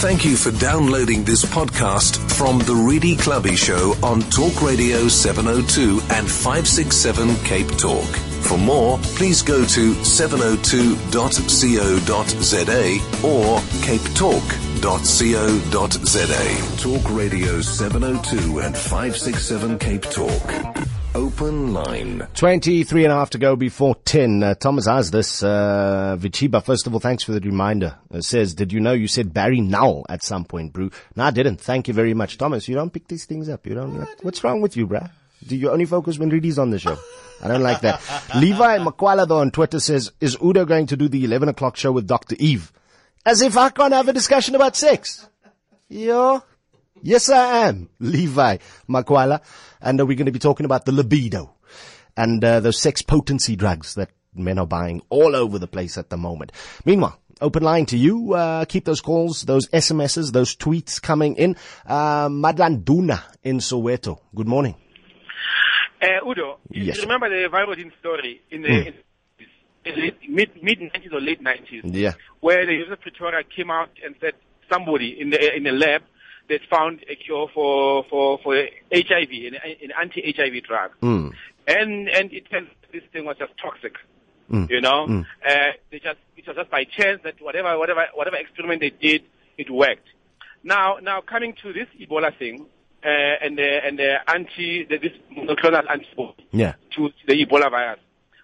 Thank you for downloading this podcast from The Redi Tlhabi Show on Talk Radio 702 and 567 Cape Talk. For more, please go to 702.co.za or capetalk.co.za. Talk Radio 702 and 567 Cape Talk. Open line. 23 and a half to go before 10. Uh, Thomas has this. Uh, Vichiba, first of all, thanks for the reminder. Uh, says, did you know you said Barry Null at some point, Brew? No, I didn't. Thank you very much. Thomas, you don't pick these things up. You don't. what's wrong with you, bruh? Do you only focus when Redi's on the show? I don't like that. Levi Makwala, though, on Twitter says, is Udo going to do the 11 o'clock show with Dr. Eve? As if I can't have a discussion about sex. Yeah. Yes, I am. Levi Makwala. And uh, we're going to be talking about the libido and uh, those sex potency drugs that men are buying all over the place at the moment. Meanwhile, open line to you. Uh, keep those calls, those SMSs, those tweets coming in. Uh, Madlanduna in Soweto. Good morning. Uh, Udo, you Yes. remember the Virodene story in the Mm. in, the mid mid nineties or late nineties, Yeah. where the University of Pretoria came out and said somebody in the in the lab that found a cure for for for HIV, an, an anti-HIV drug, Mm. and and it turns this thing was just toxic. Mm. You know, Mm. uh, they just it was just by chance that whatever whatever whatever experiment they did, it worked. Now now coming to this Ebola thing. Uh, and the and the anti the, this monoclonal antibody Yeah. to the Ebola virus,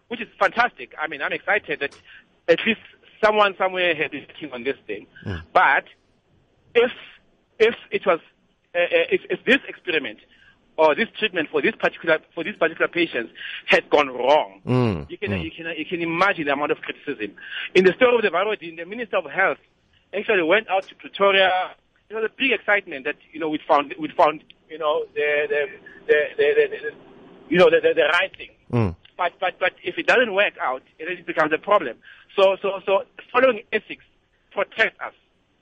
which is fantastic. I mean, I'm excited that at least someone somewhere has been working on this thing. But if if it was uh, uh, if, if this experiment or this treatment for this particular for these particular patients had gone wrong, Mm, you can you can you can imagine the amount of criticism. In the story of the Virodene, the Minister of Health actually went out to Pretoria. It was a big excitement that you know we found we found you know the the the, the, the, the you know the, the, the right thing. Mm. But but but if it doesn't work out, it becomes a problem. So so so following ethics protects us,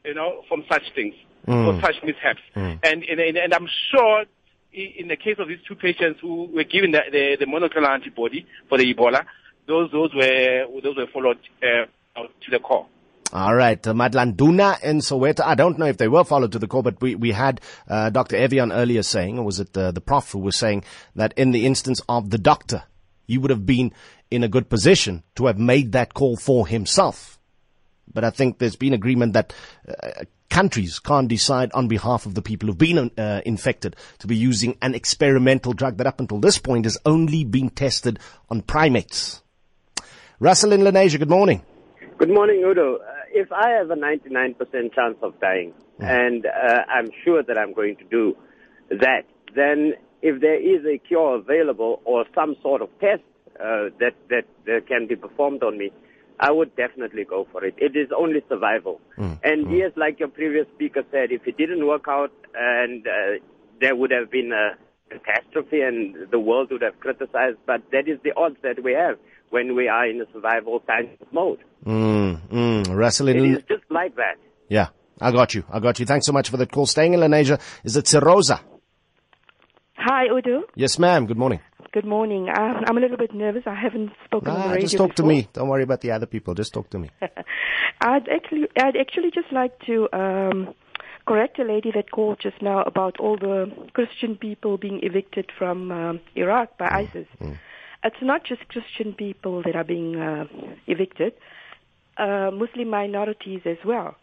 you know, from such things, Mm. from such mishaps. Mm. And, and and I'm sure in the case of these two patients who were given the the, the monoclonal antibody for the Ebola, those those were those were followed uh, to the core. All right, uh, Madlanduna and Soweto. I don't know if they were followed to the core, but we, we had uh, Dr. Evian earlier saying, or was it uh, the prof who was saying that in the instance of the doctor, he would have been in a good position to have made that call for himself. But I think there's been agreement that uh, countries can't decide on behalf of the people who've been uh, infected to be using an experimental drug that up until this point has only been tested on primates. Russell in Lenasia, good morning. Good morning, Udo. Uh, if I have a 99% chance of dying, and uh, I'm sure that I'm going to do that, then if there is a cure available or some sort of test uh, that, that that can be performed on me, I would definitely go for it. It is only survival. And yes, like your previous speaker said, if it didn't work out and uh, there would have been a catastrophe and the world would have criticized, but that is the odds that we have when we are in a survival kind of mode. Mm, mm. Russell It just like that. yeah, I got you. I got you. Thanks so much for that call. Staying in Lenasia, is it Sirosa? Hi, Udo. Yes, ma'am. Good morning. Good morning. Uh, I'm a little bit nervous. I haven't spoken on the radio just talk to me. Don't worry about the other people. Just talk to me. I'd actually, I'd actually just like to um, correct a lady that called just now about all the Christian people being evicted from um, Iraq by ISIS. It's not just Christian people that are being uh, evicted, uh, Muslim minorities as well.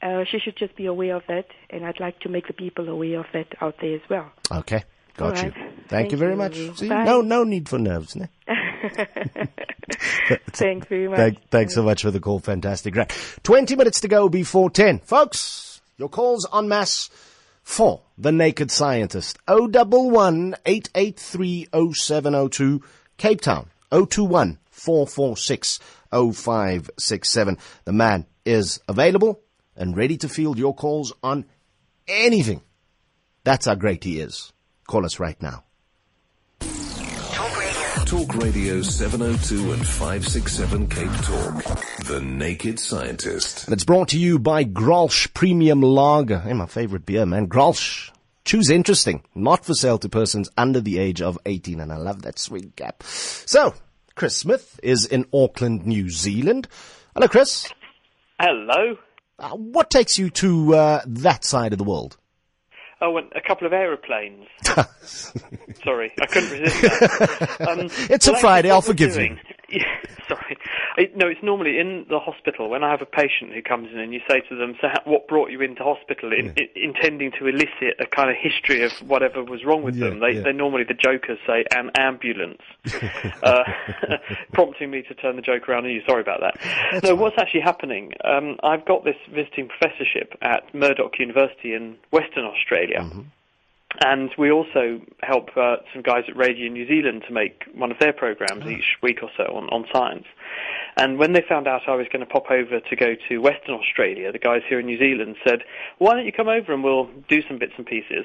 Uh, she should just be aware of that, and I'd like to make the people aware of that out there as well. Okay. Got All you. Thank, Thank you very you. much. See, no, no need for nerves. Ne? Thanks very much. Thank, thanks so much for the call. Fantastic. Right. 20 minutes to go before 10. Folks, your calls en masse for The Naked Scientist. 011 883 0702 Cape Town. 021 446 0567. The man is available and ready to field your calls on anything. That's how great he is. Call us right now. Talk Radio 702 and 567 Cape Talk. The Naked Scientist. And it's brought to you by Grolsch Premium Lager. Hey, my favorite beer, man. Grolsch. Choose interesting. Not for sale to persons under the age of 18. And I love that sweet gap. So, Chris Smith is in Auckland, New Zealand. Hello, Chris. Hello. Uh, what takes you to uh, that side of the world? Oh, and a couple of aeroplanes. Sorry, I couldn't resist that. Um, It's a Friday, I'll forgive you. Yeah, sorry. It, no, it's normally in the hospital when I have a patient who comes in and you say to them, "So, how, what brought you into hospital?" In, i intending to elicit a kind of history of whatever was wrong with Yeah, them. They, yeah. they normally the jokers say an ambulance, uh, prompting me to turn the joke around on you. Sorry about that. no, what's actually happening? Um, I've got this visiting professorship at Murdoch University in Western Australia. And we also help uh, some guys at Radio New Zealand to make one of their programs each week or so on, on science. And when they found out I was going to pop over to go to Western Australia, the guys here in New Zealand said, why don't you come over and we'll do some bits and pieces.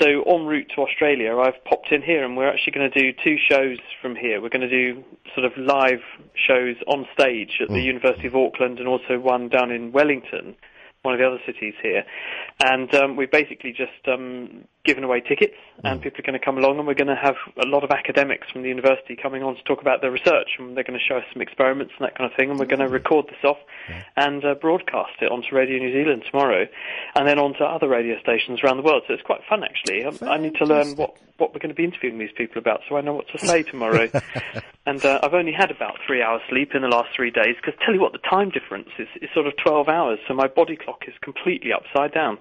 So en route to Australia, I've popped in here and we're actually going to do two shows from here. We're going to do sort of live shows on stage at the University of Auckland and also one down in Wellington one of the other cities here. And um, we've basically just um, given away tickets, and people are going to come along, and we're going to have a lot of academics from the university coming on to talk about their research, and they're going to show us some experiments and that kind of thing, and we're going to record this off and uh, broadcast it onto Radio New Zealand tomorrow, and then onto other radio stations around the world. So it's quite fun, actually. I, I need to learn what, what we're going to be interviewing these people about, so I know what to say tomorrow. and uh, I've only had about three hours sleep in the last three days, because tell you what, the time difference is, is sort of 12 hours, so my body clock is completely upside down.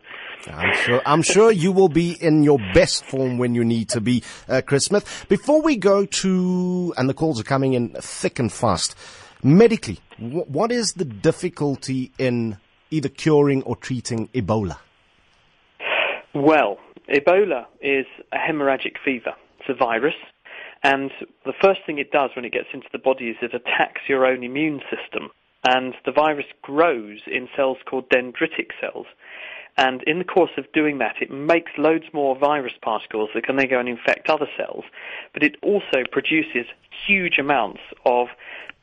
I'm sure, I'm sure you will be in your best form when you need to be, uh, Chris Smith. Before we go to, and the calls are coming in thick and fast, medically, wh- what is the difficulty in either curing or treating Ebola? Well, Ebola is a hemorrhagic fever. It's a virus. And the first thing it does when it gets into the body is it attacks your own immune system. And the virus grows in cells called dendritic cells. And in the course of doing that, it makes loads more virus particles that can then go and infect other cells. But it also produces huge amounts of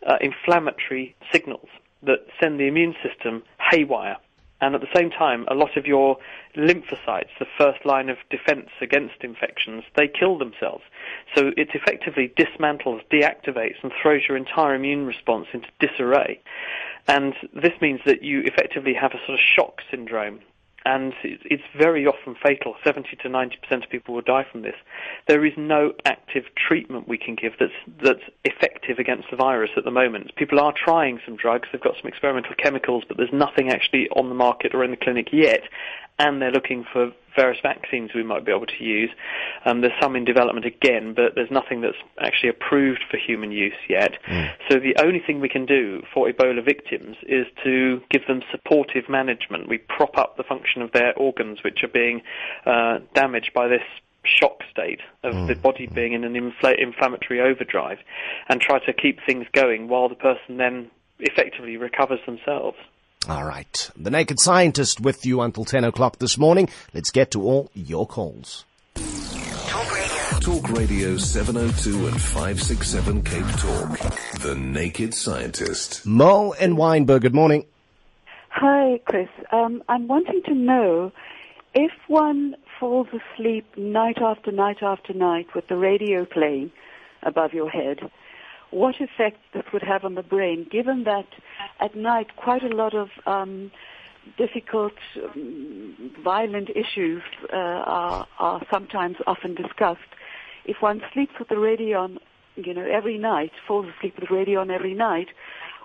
uh, inflammatory signals that send the immune system haywire. And at the same time, a lot of your lymphocytes, the first line of defense against infections, they kill themselves. So it effectively dismantles, deactivates, and throws your entire immune response into disarray. And this means that you effectively have a sort of shock syndrome and it's very often fatal. 70 to 90 percent of people will die from this. There is no active treatment we can give that's that's effective against the virus at the moment. People are trying some drugs. They've got some experimental chemicals, but there's nothing actually on the market or in the clinic yet. And they're looking for various vaccines we might be able to use. Um, there's some in development again, but there's nothing that's actually approved for human use yet. So the only thing we can do for Ebola victims is to give them supportive management. We prop up the function of their organs, which are being uh, damaged by this shock state of the body being in an infl- inflammatory overdrive, and try to keep things going while the person then effectively recovers themselves. All right. The Naked Scientist with you until 10 o'clock this morning. Let's get to all your calls. Talk Radio Talk radio 702 and 567 Cape Talk. The Naked Scientist. Mo and Wynberg, good morning. Hi, Chris. Um, I'm wanting to know if one falls asleep night after night after night with the radio playing above your head, what effect this would have on the brain, given that at night quite a lot of um, difficult, um, violent issues uh, are, are sometimes often discussed. If one sleeps with the radio on, you know, every night, falls asleep with the radio on every night,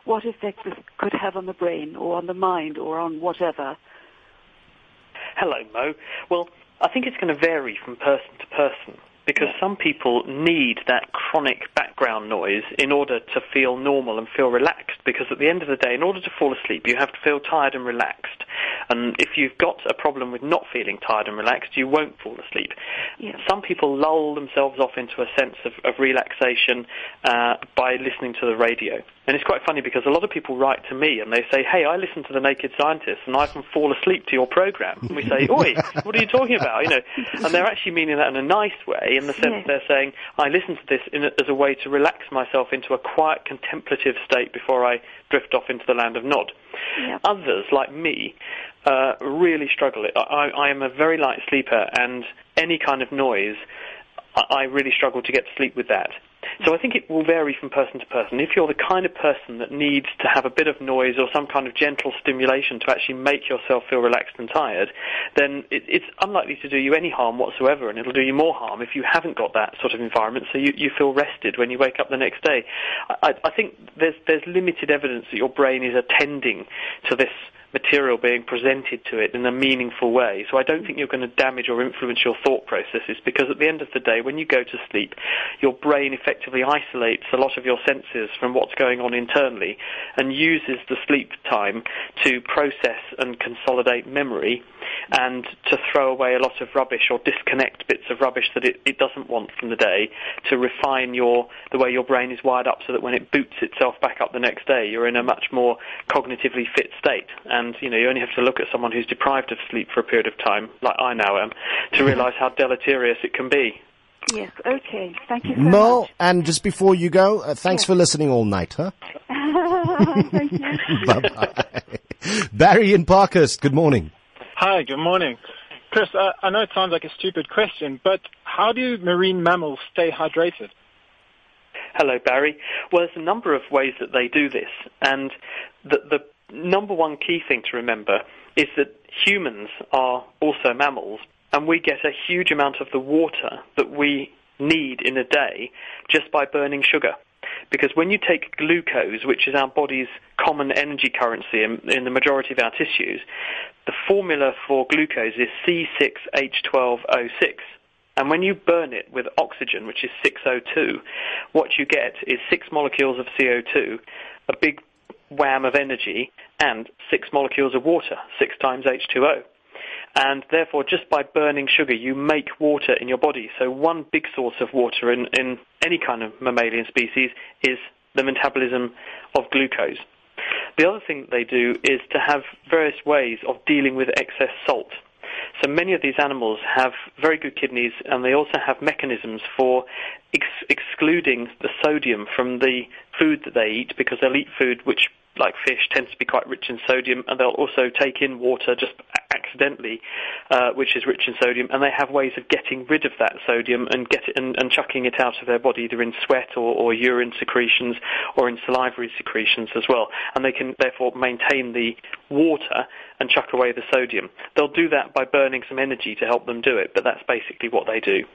what effect this could have on the brain or on the mind or on whatever. Hello, Mo. Well, I think it's going to vary from person to person because some people need that chronic background noise in order to feel normal and feel relaxed because at the end of the day, in order to fall asleep, you have to feel tired and relaxed. And if you've got a problem with not feeling tired and relaxed, you won't fall asleep. Yeah. Some people lull themselves off into a sense of, of relaxation uh, by listening to the radio. And it's quite funny because a lot of people write to me and they say, hey, I listen to The Naked Scientist and I can fall asleep to your program. And we say, oi, what are you talking about? You know, and they're actually meaning that in a nice way in the sense Yes. they're saying, I listen to this in a, as a way to relax myself into a quiet contemplative state before I drift off into the land of Nod. Yeah. Others, like me, uh, really struggle. I, I I am a very light sleeper and any kind of noise, I, I really struggle to get to sleep with that. So I think it will vary from person to person. If you're the kind of person that needs to have a bit of noise or some kind of gentle stimulation to actually make yourself feel relaxed and tired, then it, it's unlikely to do you any harm whatsoever, and it'll do you more harm if you haven't got that sort of environment, so you, you feel rested when you wake up the next day. I, I think there's there's limited evidence that your brain is attending to this material being presented to it in a meaningful way. So I don't think you're going to damage or influence your thought processes because at the end of the day, when you go to sleep, your brain effectively isolates a lot of your senses from what's going on internally and uses the sleep time to process and consolidate memory and to throw away a lot of rubbish or disconnect bits of rubbish that it, it doesn't want from the day to refine your the way your brain is wired up so that when it boots itself back up the next day you're in a much more cognitively fit state you know you only have to look at someone who's deprived of sleep for a period of time like I now am to realize how deleterious it can be Yes. Okay. Thank you so Mo, much. and just before you go, uh, thanks Yeah. for listening all night, huh? Thank you. Bye-bye. Barry in Parkhurst, good morning. Hi, good morning. Chris, uh, I know it sounds like a stupid question, but how do marine mammals stay hydrated? Hello, Barry. Well, there's a number of ways that they do this, and the, the number one key thing to remember is that humans are also mammals, and we get a huge amount of the water that we need in a day just by burning sugar. Because when you take glucose, which is our body's common energy currency in, in the majority of our tissues, the formula for glucose is C6H12O6. And when you burn it with oxygen, which is 6O2, what you get is six molecules of CO2, a big wham of energy, and six molecules of water, six times H2O. And therefore, just by burning sugar, you make water in your body. So one big source of water in, in any kind of mammalian species is the metabolism of glucose. The other thing that they do is to have various ways of dealing with excess salt. So many of these animals have very good kidneys, and they also have mechanisms for ex- excluding the sodium from the food that they eat because they'll eat food which, like fish, tends to be quite rich in sodium, and they'll also take in water just accidentally, uh, which is rich in sodium, and they have ways of getting rid of that sodium and get it and, and chucking it out of their body either in sweat or, or urine secretions or in salivary secretions as well, and they can therefore maintain the water and chuck away the sodium. They'll do that by burning some energy to help them do it, but that's basically what they do.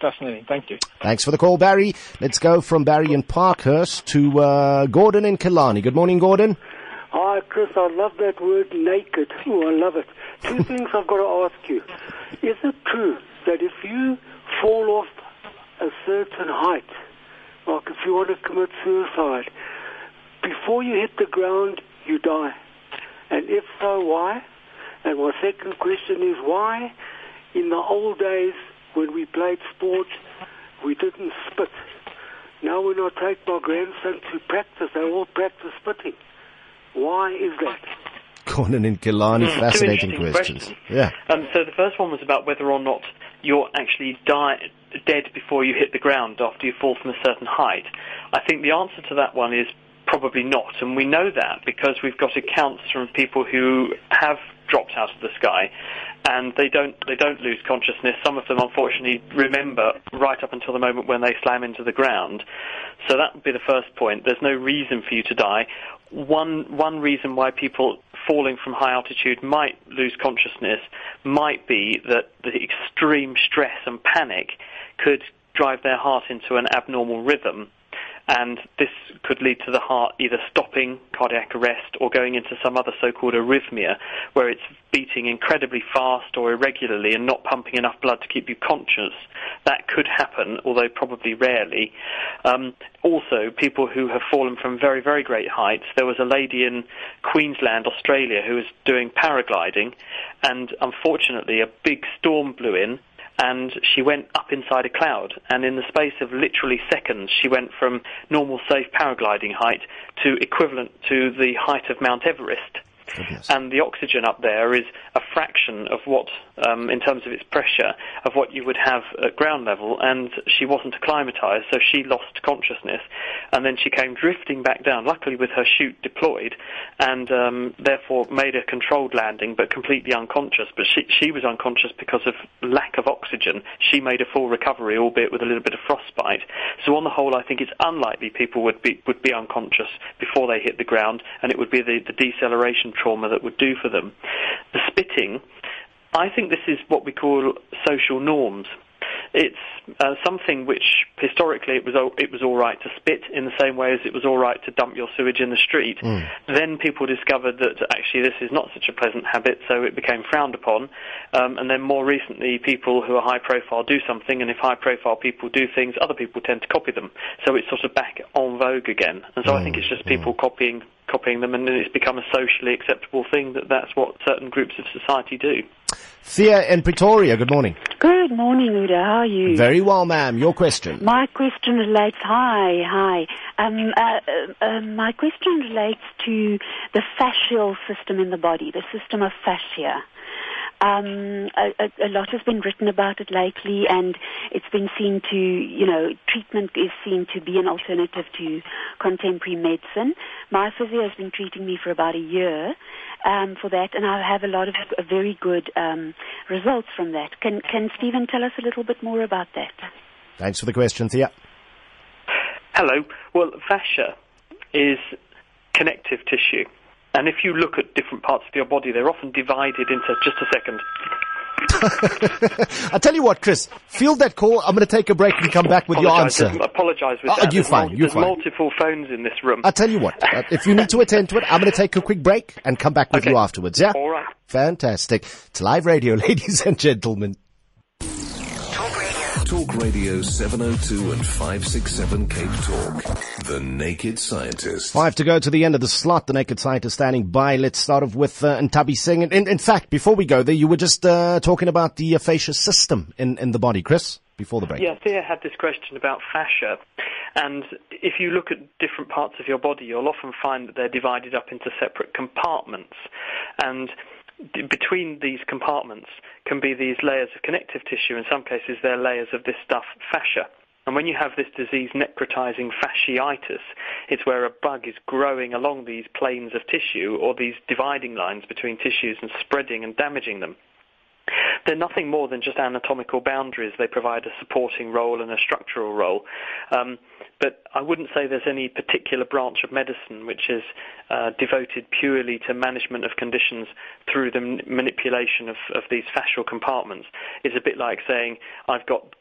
Fascinating. Thank you. Thanks for the call, Barry. Let's go from Barry in Parkhurst to uh, Gordon in Killarney. Good morning, Gordon. Hi, Chris. I love that word naked. Oh, I love it. Two things I've got to ask you. Is it true that if you fall off a certain height, like if you want to commit suicide, before you hit the ground, you die? And if so, why? And my second question is why, in the old days when we played sport, we didn't spit? Now when I take my grandson to practice, they all practice spitting. Why is that? Gordon and Killarney, Hmm, two fascinating questions. questions. Yeah. Um, so the first one was about whether or not you're actually die, dead before you hit the ground after you fall from a certain height. I think the answer to that one is probably not, and we know that because we've got accounts from people who have dropped out of the sky, and they don't they don't lose consciousness. Some of them, unfortunately, remember right up until the moment when they slam into the ground. So that would be the first point. There's no reason for you to die. One one reason why people falling from high altitude might lose consciousness might be that the extreme stress and panic could drive their heart into an abnormal rhythm and this could lead to the heart either stopping cardiac arrest or going into some other so-called arrhythmia, where it's beating incredibly fast or irregularly and not pumping enough blood to keep you conscious. That could happen, although probably rarely. Um, also, people who have fallen from very, very great heights. There was a lady in Queensland, Australia, who was doing paragliding, and unfortunately, a big storm blew in and she went up inside a cloud. And in the space of literally seconds, she went from normal safe paragliding height to equivalent to the height of Mount Everest. Goodness. And the oxygen up there is a fraction of what, um, in terms of its pressure, of what you would have at ground level. And she wasn't acclimatized, so she lost consciousness. And then she came drifting back down, luckily with her chute deployed, and um, therefore made a controlled landing, but completely unconscious. But she, she was unconscious because of lack of oxygen. She made a full recovery, albeit with a little bit of frostbite. So on the whole, I think it's unlikely people would be would be unconscious before they hit the ground, and it would be the, the deceleration trauma that would do for them. The spitting, I think this is what we call social norms. It's uh, something which historically it was it was all right to spit in the same way as it was all right to dump your sewage in the street. Mm. Then people discovered that actually this is not such a pleasant habit, so it became frowned upon. Um, and then more recently, people who are high profile do something, and if high profile people do things, other people tend to copy them. So it's sort of back en vogue again. And so mm. I think it's just hmm. people mm. copying copying them, and it's become a socially acceptable thing that that's what certain groups of society do. Thea in Pretoria, good morning. Good morning, Udo. How are you? Very well, ma'am. Your question. My question relates. Hi, hi. Um, uh, uh, uh, my question relates to the fascial system in the body, the system of fascia. Um, a, a, lot has been written about it lately, and it's been seen to, you know, treatment is seen to be an alternative to contemporary medicine. My physio has been treating me for about a year um, for that, and I have a lot of very good um, results from that. Can, can Stephen tell us a little bit more about that? Thanks for the question, Thea. Hello. Well, fascia is connective tissue. And if you look at different parts of your body, they're often divided into just a second. I tell you what, Chris, field that call. I'm going to take a break and come back with apologize, your answer. Apologise with uh, that. You fine. You there's fine. multiple phones in this room. I tell you what, uh, if you need to attend to it, I'm going to take a quick break and come back with okay. you afterwards. Yeah. All right. Fantastic. It's live radio, ladies and gentlemen. Talk Radio 702 and 567 Cape Talk. The Naked Scientist. Five to go to the end of the slot. The Naked Scientist standing by. Let's start off with uh, Ntabi Singh. In, in fact, before we go there, you were just uh, talking about the uh, fascia system in, in the body, Chris, before the break. Yeah, Thea had this question about fascia. And if you look at different parts of your body, you'll often find that they're divided up into separate compartments. And between these compartments can be these layers of connective tissue. In some cases, they're layers of this stuff, fascia. And when you have this disease, necrotizing fasciitis, it's where a bug is growing along these planes of tissue or these dividing lines between tissues and spreading and damaging them. They're nothing more than just anatomical boundaries. They provide a supporting role and a structural role. Um, but I wouldn't say there's any particular branch of medicine which is uh, devoted purely to management of conditions through the manipulation of, of these fascial compartments. It's a bit like saying, I've got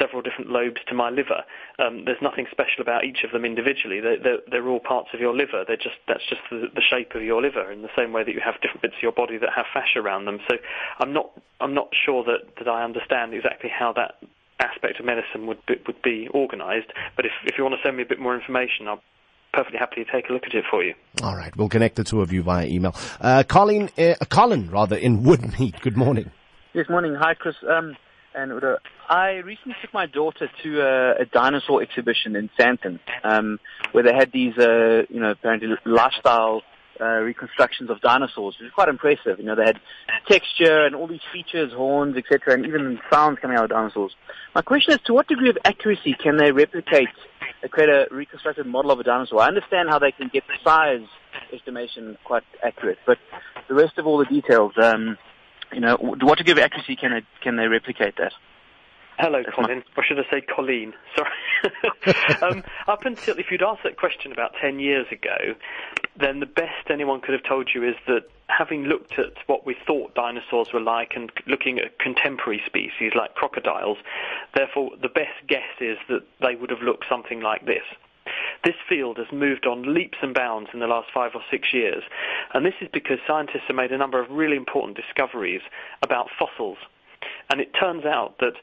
several different lobes to my liver. Um, there's nothing special about each of them individually. They're, they're, they're all parts of your liver. They're just that's just the, the, shape of your liver, in the same way that you have different bits of your body that have fascia around them. So I'm not I'm not sure that, that I understand exactly how that aspect of medicine would be, would be organised. But if if you want to send me a bit more information, I'll perfectly happy to take a look at it for you. All right, we'll connect the two of you via email. Uh, Colin, uh, Colin, rather in Woodmead. Good morning. Yes, morning. Hi, Chris. Um, and Udo. I recently took my daughter to a, a dinosaur exhibition in Sandton, um, where they had these, uh, you know, apparently lifestyle uh, reconstructions of dinosaurs, which is quite impressive. You know, they had texture and all these features, horns, etc., and even sounds coming out of dinosaurs. My question is, to what degree of accuracy can they replicate, uh, create a reconstructed model of a dinosaur? I understand how they can get the size estimation quite accurate, but the rest of all the details, um, you know, what degree of accuracy can they, can they replicate that? Hello, Colin. Or should I say Colleen? Sorry. um, up until, if you'd asked that question about 10 years ago, then the best anyone could have told you is that having looked at what we thought dinosaurs were like and looking at contemporary species like crocodiles, therefore the best guess is that they would have looked something like this. This field has moved on leaps and bounds in the last five or six years. And this is because scientists have made a number of really important discoveries about fossils. And it turns out that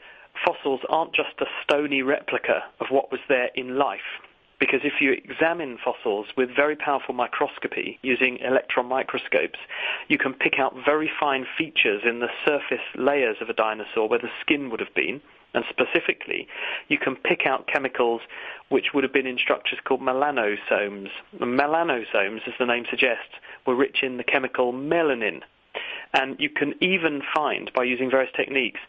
fossils aren't just a stony replica of what was there in life because if you examine fossils with very powerful microscopy using electron microscopes, you can pick out very fine features in the surface layers of a dinosaur where the skin would have been. And specifically, you can pick out chemicals which would have been in structures called melanosomes. Melanosomes, as the name suggests, were rich in the chemical melanin. And you can even find, by using various techniques,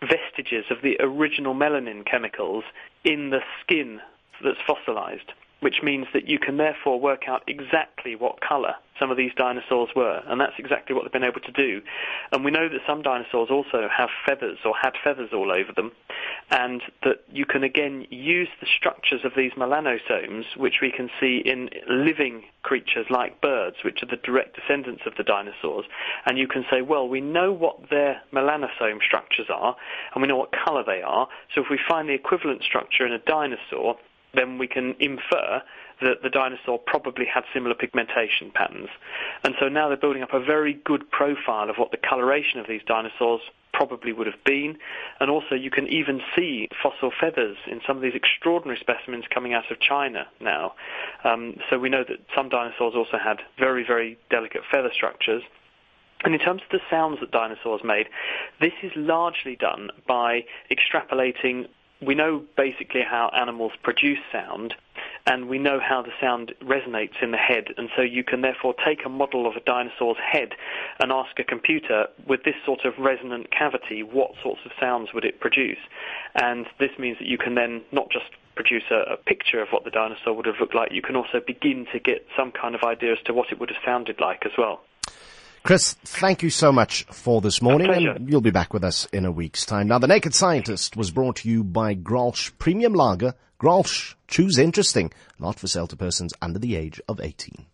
vestiges of the original melanin chemicals in the skin that's fossilized, which means that you can therefore work out exactly what color some of these dinosaurs were, and that's exactly what they've been able to do. And we know that some dinosaurs also have feathers or had feathers all over them, and that you can again use the structures of these melanosomes, which we can see in living creatures like birds, which are the direct descendants of the dinosaurs, and you can say, well, we know what their melanosome structures are, and we know what color they are, so if we find the equivalent structure in a dinosaur, then we can infer that the dinosaur probably had similar pigmentation patterns. And so now they're building up a very good profile of what the coloration of these dinosaurs probably would have been. And also you can even see fossil feathers in some of these extraordinary specimens coming out of China now. Um, so we know that some dinosaurs also had very, very delicate feather structures. And in terms of the sounds that dinosaurs made, this is largely done by extrapolating we know basically how animals produce sound, and we know how the sound resonates in the head. And so you can therefore take a model of a dinosaur's head and ask a computer, with this sort of resonant cavity, what sorts of sounds would it produce? And this means that you can then not just produce a, a picture of what the dinosaur would have looked like, you can also begin to get some kind of idea as to what it would have sounded like as well. Chris, thank you so much for this morning, and you'll be back with us in a week's time. Now, The Naked Scientist was brought to you by Grolsch Premium Lager. Grolsch, choose interesting, not for sale to persons under the age of 18.